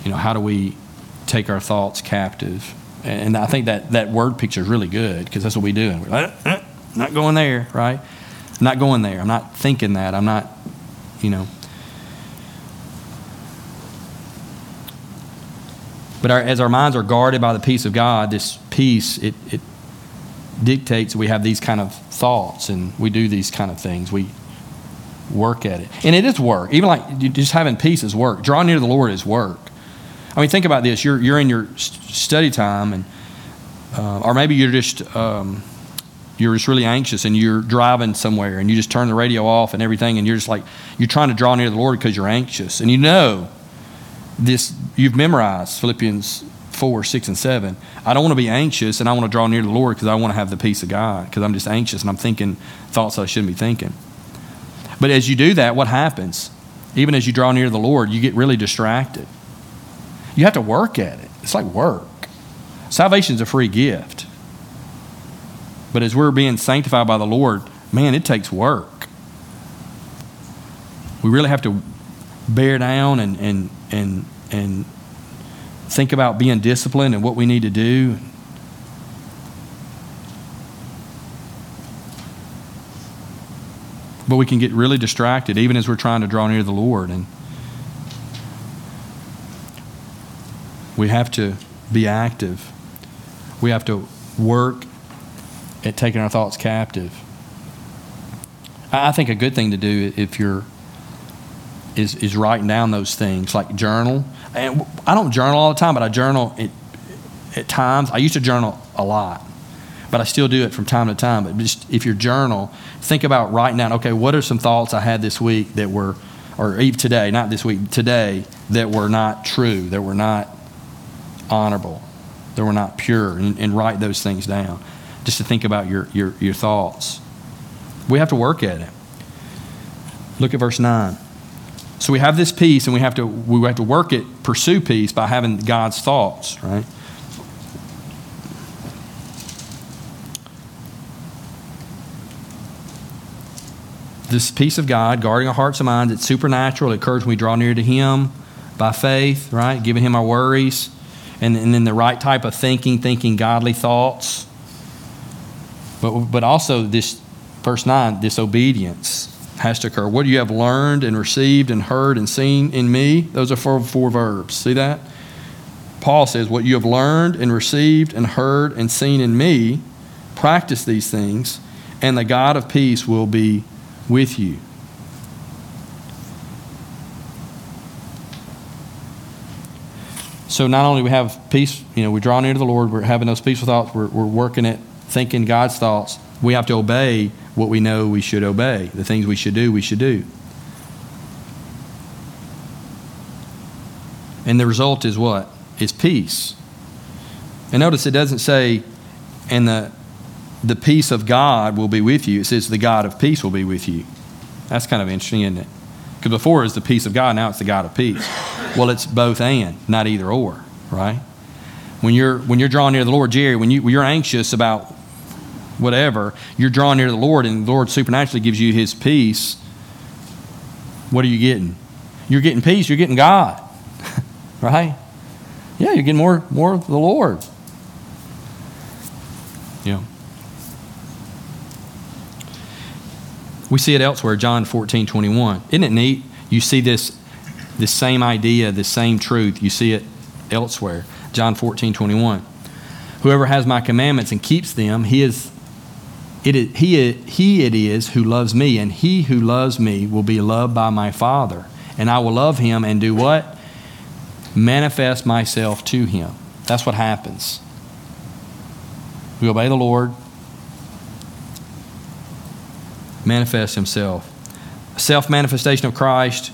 You know, how do we take our thoughts captive? And I think that, that word picture is really good because that's what we do. And we're like, uh, uh, not going there, right? I'm not going there. I'm not thinking that. I'm not, you know. But our, as our minds are guarded by the peace of God, this peace, it, it dictates we have these kind of thoughts and we do these kind of things. We work at it. And it is work. Even like just having peace is work. Drawing near to the Lord is work. I mean, think about this. You're, you're in your study time, and, uh, or maybe you're just, um, you're just really anxious and you're driving somewhere and you just turn the radio off and everything, and you're just like, you're trying to draw near the Lord because you're anxious. And you know this, you've memorized Philippians 4, 6, and 7. I don't want to be anxious and I want to draw near to the Lord because I want to have the peace of God because I'm just anxious and I'm thinking thoughts I shouldn't be thinking. But as you do that, what happens? Even as you draw near to the Lord, you get really distracted. You have to work at it. It's like work. Salvation is a free gift. But as we're being sanctified by the Lord, man, it takes work. We really have to bear down and, and, and, and think about being disciplined and what we need to do. But we can get really distracted even as we're trying to draw near the Lord. And We have to be active. We have to work at taking our thoughts captive. I think a good thing to do if you're is is writing down those things like journal. And I don't journal all the time, but I journal it, at times. I used to journal a lot, but I still do it from time to time. But just if you journal, think about writing down. Okay, what are some thoughts I had this week that were, or even today, not this week, today that were not true, that were not honorable, that were not pure, and, and write those things down just to think about your, your, your thoughts. We have to work at it. Look at verse 9. So we have this peace, and we have to we have to work it, pursue peace by having God's thoughts, right? This peace of God, guarding our hearts and minds, it's supernatural. It occurs when we draw near to Him by faith, right? Giving Him our worries and, and then the right type of thinking, thinking godly thoughts. But, but also, this verse 9, this obedience has to occur. What you have learned and received and heard and seen in me, those are four, four verbs. See that? Paul says, What you have learned and received and heard and seen in me, practice these things, and the God of peace will be with you. So not only we have peace, you know, we draw near to the Lord, we're having those peaceful thoughts, we're, we're working it, thinking God's thoughts. We have to obey what we know we should obey. The things we should do, we should do. And the result is what? Is peace. And notice it doesn't say, and the, the peace of God will be with you. It says the God of peace will be with you. That's kind of interesting, isn't it? Because before it was the peace of God, now it's the God of peace. Well, it's both and, not either or, right? When you're when you're drawing near the Lord, Jerry, when you when you're anxious about whatever, you're drawing near the Lord, and the Lord supernaturally gives you His peace. What are you getting? You're getting peace. You're getting God, right? Yeah, you're getting more more of the Lord. Yeah. We see it elsewhere, John 14, 21. Isn't it neat? You see this, this same idea, this same truth. You see it elsewhere. John 14, 21. Whoever has my commandments and keeps them, he is it is, he, he it is who loves me, and he who loves me will be loved by my Father. And I will love him and do what? Manifest myself to him. That's what happens. We obey the Lord, manifest himself. Self manifestation of Christ,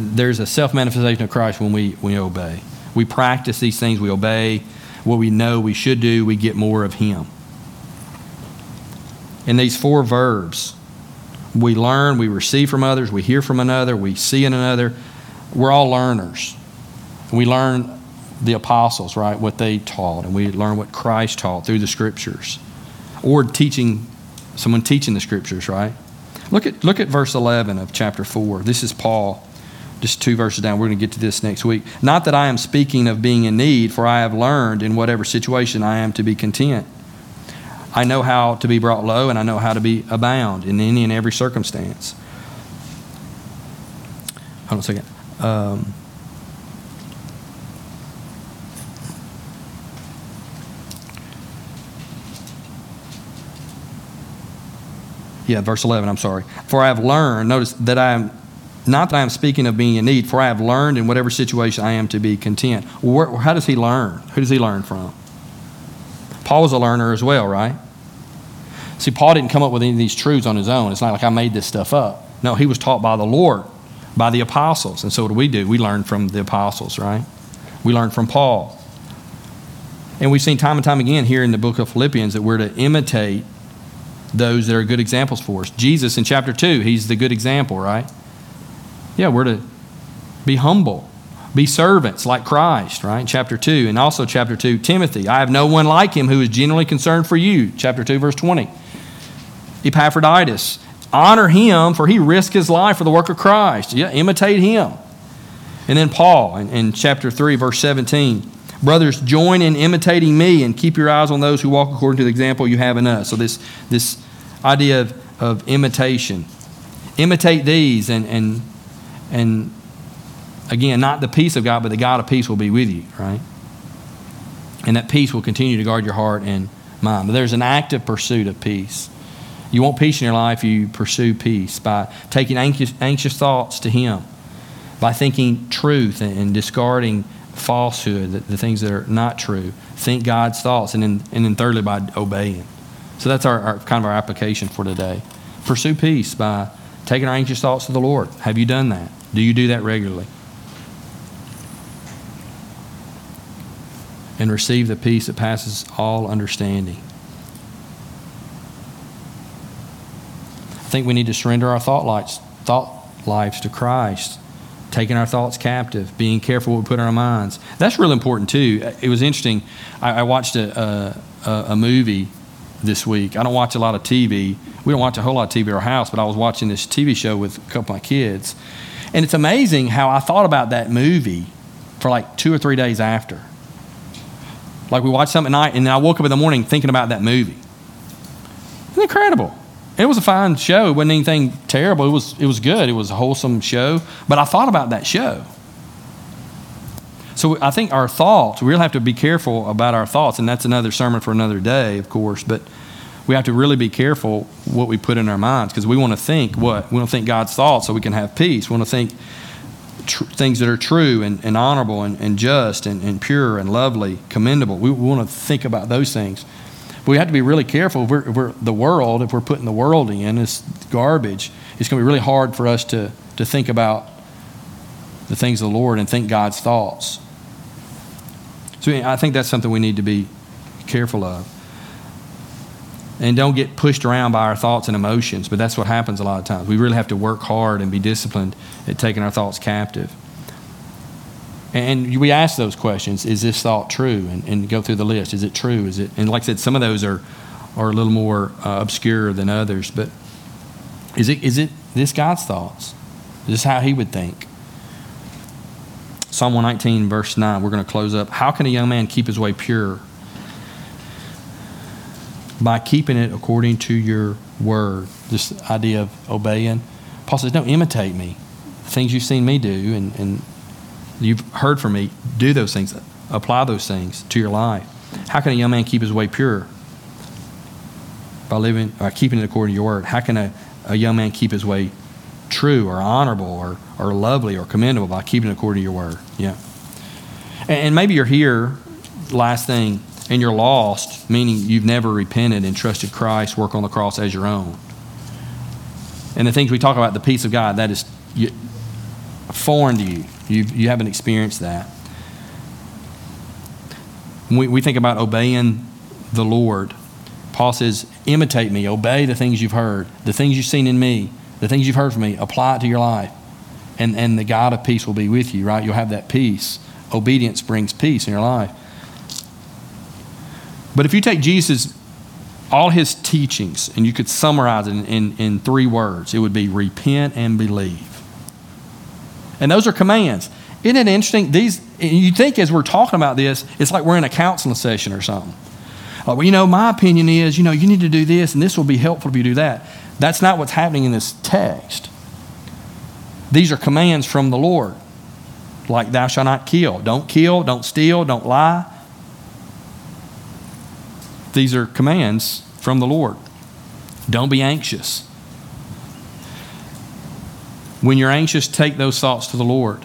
there's a self manifestation of Christ when we, we obey. We practice these things, we obey what we know we should do, we get more of Him. In these four verbs, we learn, we receive from others, we hear from another, we see in another. We're all learners. We learn the apostles, right, what they taught, and we learn what Christ taught through the scriptures. Or teaching someone teaching the scriptures, right? Look at, look at verse 11 of chapter 4. This is Paul, just two verses down. We're going to get to this next week. Not that I am speaking of being in need, for I have learned in whatever situation I am to be content. I know how to be brought low, and I know how to be abound in any and every circumstance. Hold on a second. Um, yeah, verse 11, I'm sorry. For I have learned, notice that I am, not that I am speaking of being in need, for I have learned in whatever situation I am to be content. Where, how does he learn? Who does he learn from? Paul was a learner as well, right? See, Paul didn't come up with any of these truths on his own. It's not like I made this stuff up. No, he was taught by the Lord, by the apostles. And so what do we do? We learn from the apostles, right? We learn from Paul. And we've seen time and time again here in the book of Philippians that we're to imitate those that are good examples for us. Jesus in chapter 2, he's the good example, right? Yeah, we're to be humble, be servants like Christ, right? Chapter 2. And also, chapter 2, Timothy, I have no one like him who is genuinely concerned for you. Chapter 2, verse 20. Epaphroditus, honor him for he risked his life for the work of Christ. Yeah, imitate him. And then Paul in, in chapter 3, verse 17. Brothers, join in imitating me and keep your eyes on those who walk according to the example you have in us. So, this, this idea of, of imitation. Imitate these, and, and, and again, not the peace of God, but the God of peace will be with you, right? And that peace will continue to guard your heart and mind. But there's an active pursuit of peace. You want peace in your life, you pursue peace by taking anxious, anxious thoughts to Him, by thinking truth and, and discarding falsehood, the, the, things that are not true. Think God's thoughts, and then, and then thirdly, by obeying. So that's our, our kind of our application for today. Pursue peace by taking our anxious thoughts to the Lord. Have you done that? Do you do that regularly? And receive the peace that passes all understanding. I think we need to surrender our thought lives, thought lives to Christ taking our thoughts captive, being careful what we put in our minds. That's really important too. It was interesting. I, I watched a, a, a, movie this week. I don't watch a lot of TV. We don't watch a whole lot of TV at our house, but I was watching this TV show with a couple of my kids. And it's amazing how I thought about that movie for like two or three days after. Like we watched something at night, and then I woke up in the morning thinking about that movie. It's incredible. It was a fine show. It wasn't anything terrible. It was, it was good. It was a wholesome show. But I thought about that show. So I think our thoughts, we really have to be careful about our thoughts, and that's another sermon for another day, of course, but we have to really be careful what we put in our minds because we want to think what? We want to think God's thoughts so we can have peace. We want to think tr- things that are true and, and honorable and, and just and, and, pure and lovely, commendable. We, we, want to think about those things. But we have to be really careful. If we're, if we're the world, if we're putting the world in, this garbage, it's going to be really hard for us to, to think about the things of the Lord and think God's thoughts. So I think that's something we need to be careful of and don't get pushed around by our thoughts and emotions. But that's what happens a lot of times. We really have to work hard and be disciplined at taking our thoughts captive. And we ask those questions Is this thought true? And, and go through the list. Is it true? Is it? And like I said, some of those are, are a little more uh, obscure than others. But is it, is it this God's thoughts? Is this how He would think? Psalm 119, verse 9, we're going to close up. How can a young man keep his way pure? By keeping it according to your word. This idea of obeying. Paul says, Don't imitate me. The things you've seen me do and, and you've heard from me, do those things. Apply those things to your life. How can a young man keep his way pure? By living, by keeping it according to your word. How can a, a young man keep his way true or honorable or, or lovely or commendable by keeping it according to your word? Yeah. And, and maybe you're here, last thing, and you're lost, meaning you've never repented and trusted Christ, work on the cross as your own. And the things we talk about, the peace of God, that is foreign to you. You've, you haven't experienced that. We, we think about obeying the Lord. Paul says, imitate me, obey the things you've heard, the things you've seen in me, the things you've heard from me, apply it to your life. And, and the God of peace will be with you, right? You'll have that peace. Obedience brings peace in your life. But if you take Jesus, all his teachings, and you could summarize it in, in, in three words, it would be repent and believe. And those are commands. Isn't it interesting? These you think as we're talking about this, it's like we're in a counseling session or something. Like, well, you know, my opinion is, you know, you need to do this, and this will be helpful if you do that. That's not what's happening in this text. These are commands from the Lord, like thou shalt not kill. Don't kill, don't steal, don't lie, these are commands from the Lord. Don't be anxious. When you're anxious, take those thoughts to the Lord.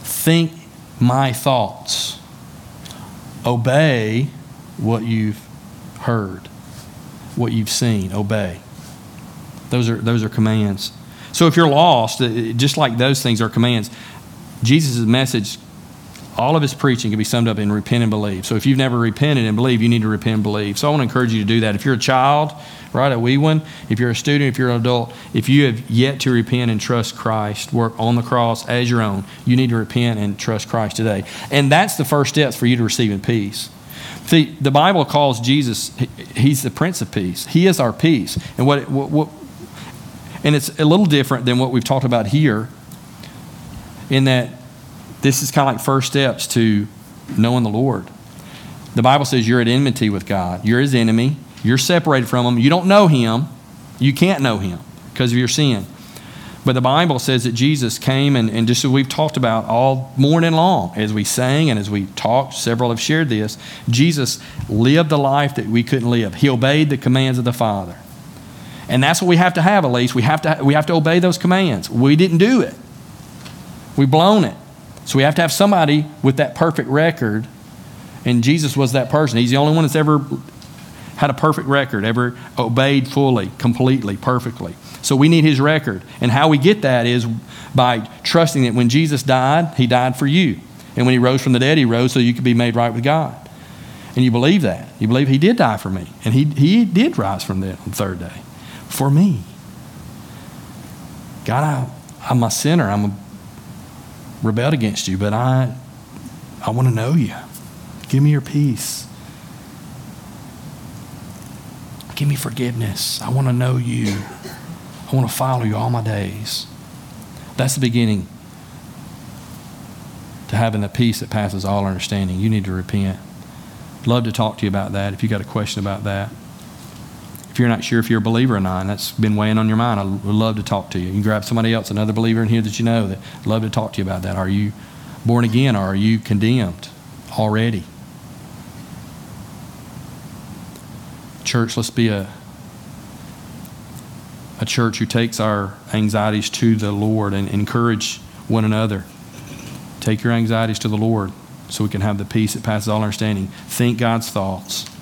Think my thoughts. Obey what you've heard, what you've seen. Obey. Those are, those are commands. So if you're lost, just like those things are commands, Jesus' message all of his preaching can be summed up in repent and believe. So if you've never repented and believe, you need to repent and believe. So I want to encourage you to do that. If you're a child, right, a wee one, if you're a student, if you're an adult, if you have yet to repent and trust Christ, work on the cross as your own, you need to repent and trust Christ today. And that's the first steps for you to receiving peace. See, the Bible calls Jesus, he's the Prince of Peace. He is our peace. And what, what, what and it's a little different than what we've talked about here in that this is kind of like first steps to knowing the Lord. The Bible says you're at enmity with God. You're his enemy. You're separated from him. You don't know him. You can't know him because of your sin. But the Bible says that Jesus came, and, and just as we've talked about all morning long, as we sang and as we talked, several have shared this, Jesus lived the life that we couldn't live. He obeyed the commands of the Father. And that's what we have to have, at least. We have to, we have to obey those commands. We didn't do it, we've blown it. So we have to have somebody with that perfect record, and Jesus was that person. He's the only one that's ever had a perfect record, ever obeyed fully, completely, perfectly. So we need his record. And how we get that is by trusting that when Jesus died, he died for you. And when he rose from the dead, he rose so you could be made right with God. And you believe that. You believe he did die for me. And he, he did rise from the the third day for me. God, I, I'm a sinner. I'm a rebelled against you, but I, I want to know you. Give me your peace. Give me forgiveness. I want to know you. I want to follow you all my days. That's the beginning to having the peace that passes all understanding. You need to repent. Love to talk to you about that if you got a question about that. If you're not sure if you're a believer or not, and that's been weighing on your mind, I would love to talk to you. You grab somebody else, another believer in here that you know that love to talk to you about that. Are you born again or are you condemned already? Church, let's be a, a church who takes our anxieties to the Lord and encourage one another. Take your anxieties to the Lord so we can have the peace that passes all understanding. Think God's thoughts.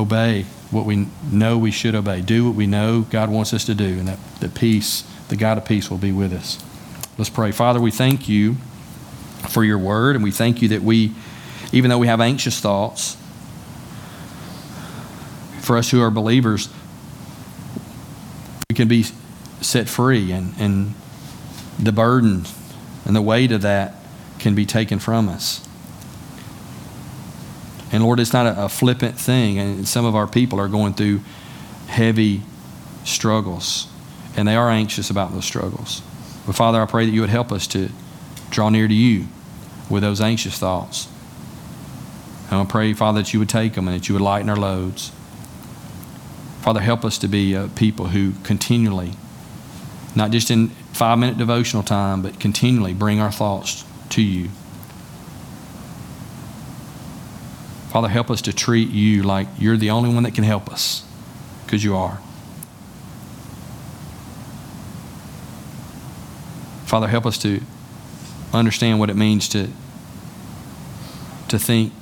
Obey what we know we should obey. Do what we know God wants us to do, and that the peace, the God of peace, will be with us. Let's pray. Father, we thank you for your word, and we thank you that we, even though we have anxious thoughts, for us who are believers, we can be set free, and, and the burden and the weight of that can be taken from us. And Lord, it's not a, a, flippant thing. And some of our people are going through heavy struggles, and they are anxious about those struggles. But Father, I pray that you would help us to draw near to you with those anxious thoughts. And I pray, Father, that you would take them and that you would lighten our loads. Father, help us to be uh, people who continually, not just in five minute devotional time, but continually bring our thoughts to you. Father, help us to treat you like you're the only one that can help us, because you are. Father, help us to understand what it means to, to think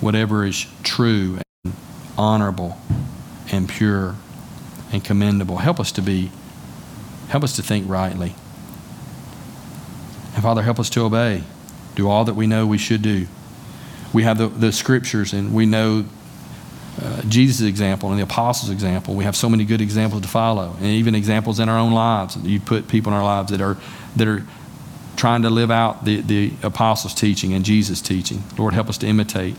whatever is true and honorable and pure and commendable. Help us to be, help us to think rightly. And Father, help us to obey, do all that we know we should do. We have the, the scriptures and we know uh, Jesus' example and the apostles' example. We have so many good examples to follow, and even examples in our own lives. You put people in our lives that are that are trying to live out the, the apostles' teaching and Jesus' teaching. Lord, help us to imitate.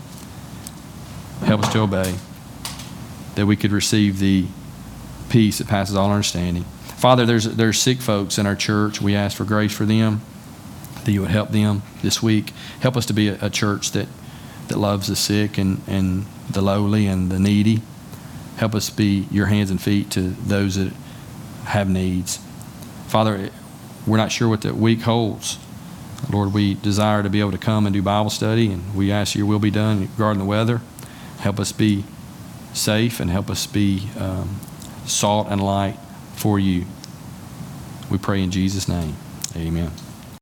Help us to obey, that we could receive the peace that passes all understanding. Father, there's there's sick folks in our church. We ask for grace for them, that you would help them this week. Help us to be a, a church that that loves the sick and, and the lowly and the needy. Help us be your hands and feet to those that have needs. Father, we're not sure what the week holds. Lord, we desire to be able to come and do Bible study, and we ask your will be done regarding the weather. Help us be safe and help us be um, salt and light for you. We pray in Jesus' name. Amen.